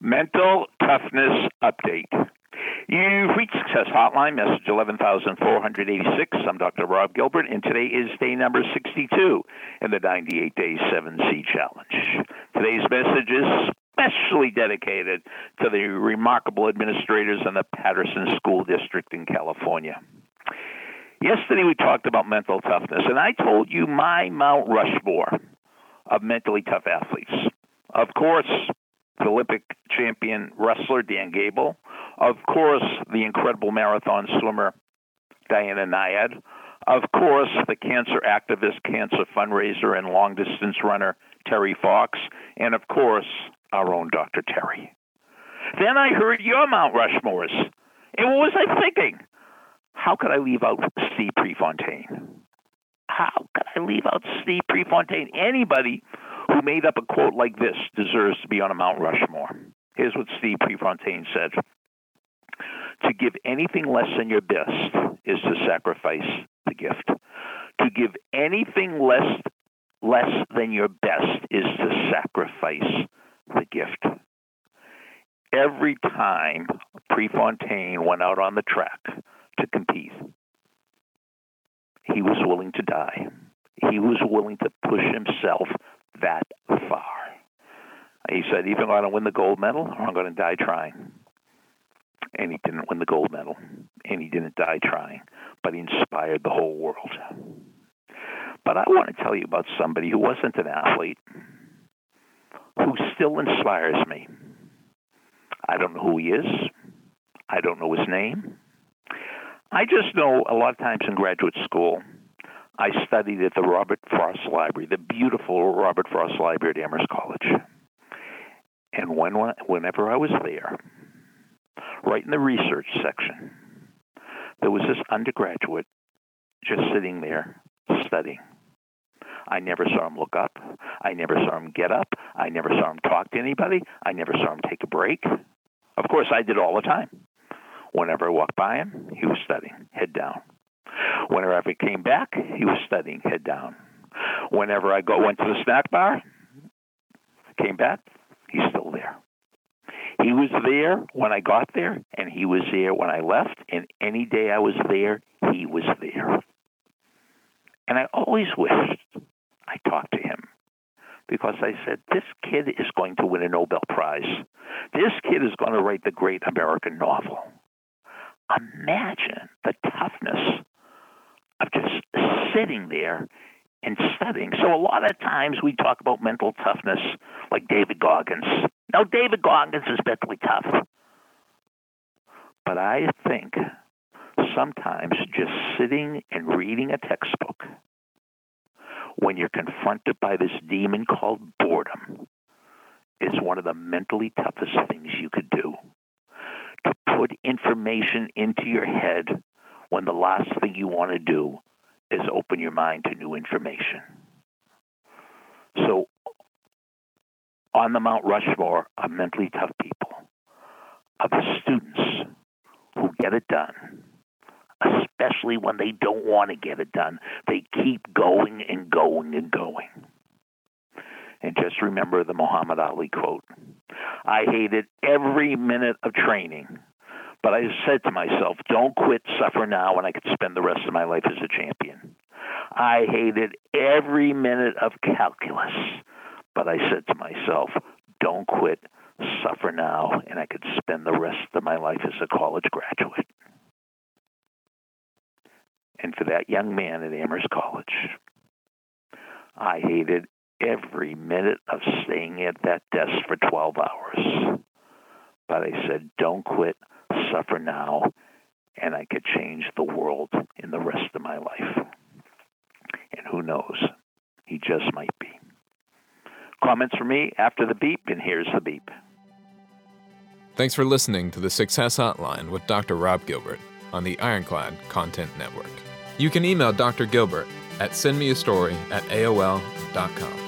Mental Toughness Update. You've reached Success Hotline, message 11486. I'm Dr. Rob Gilbert, and today is day number 62 in the 98 Day 7C Challenge. Today's message is especially dedicated to the remarkable administrators in the Patterson School District in California. Yesterday we talked about mental toughness, and I told you my Mount Rushmore of mentally tough athletes. Of course, the Olympic champion wrestler Dan Gable, of course, the incredible marathon swimmer Diana Nyad, of course, the cancer activist, cancer fundraiser, and long distance runner Terry Fox, and of course, our own Dr. Terry. Then I heard your Mount Rushmores. And what was I thinking? How could I leave out Steve Prefontaine? How could I leave out Steve Prefontaine? Anybody who made up a quote like this deserves to be on a Mount Rushmore. Here's what Steve Prefontaine said To give anything less than your best is to sacrifice the gift. To give anything less less than your best is to sacrifice the gift. Every time Prefontaine went out on the track to compete, he was willing to die. He was willing to push himself that far. He said, either I'm going to win the gold medal or I'm going to die trying. And he didn't win the gold medal, and he didn't die trying, but he inspired the whole world. But I want to tell you about somebody who wasn't an athlete, who still inspires me. I don't know who he is. I don't know his name. I just know a lot of times in graduate school, I studied at the Robert Frost Library, the beautiful Robert Frost Library at Amherst College. And when, whenever I was there, right in the research section, there was this undergraduate just sitting there studying. I never saw him look up. I never saw him get up. I never saw him talk to anybody. I never saw him take a break. Of course, I did all the time. Whenever I walked by him, he was studying, head down. Whenever I came back, he was studying, head down. Whenever I go went to the snack bar, came back, he's still there. He was there when I got there, and he was there when I left, and any day I was there, he was there. And I always wished I talked to him because I said, This kid is going to win a Nobel Prize. This kid is going to write the great American novel. Imagine the toughness of just sitting there and studying. So a lot of times we talk about mental toughness, like David Goggins. Now, David Goggins is mentally tough. But I think sometimes just sitting and reading a textbook when you're confronted by this demon called boredom is one of the mentally toughest things you could do. To put information into your head when the last thing you want to do is open your mind to new information. So, on the Mount Rushmore of mentally tough people, of the students who get it done, especially when they don't want to get it done, they keep going and going and going. And just remember the Muhammad Ali quote I hated every minute of training but I said to myself, don't quit, suffer now, and I could spend the rest of my life as a champion. I hated every minute of calculus, but I said to myself, don't quit, suffer now, and I could spend the rest of my life as a college graduate. And for that young man at Amherst College, I hated every minute of staying at that desk for 12 hours. But I said, don't quit, suffer now, and I could change the world in the rest of my life. And who knows? He just might be. Comments for me after the beep, and here's the beep. Thanks for listening to the Success Hotline with Dr. Rob Gilbert on the Ironclad Content Network. You can email Dr. Gilbert at sendmeastory at AOL.com.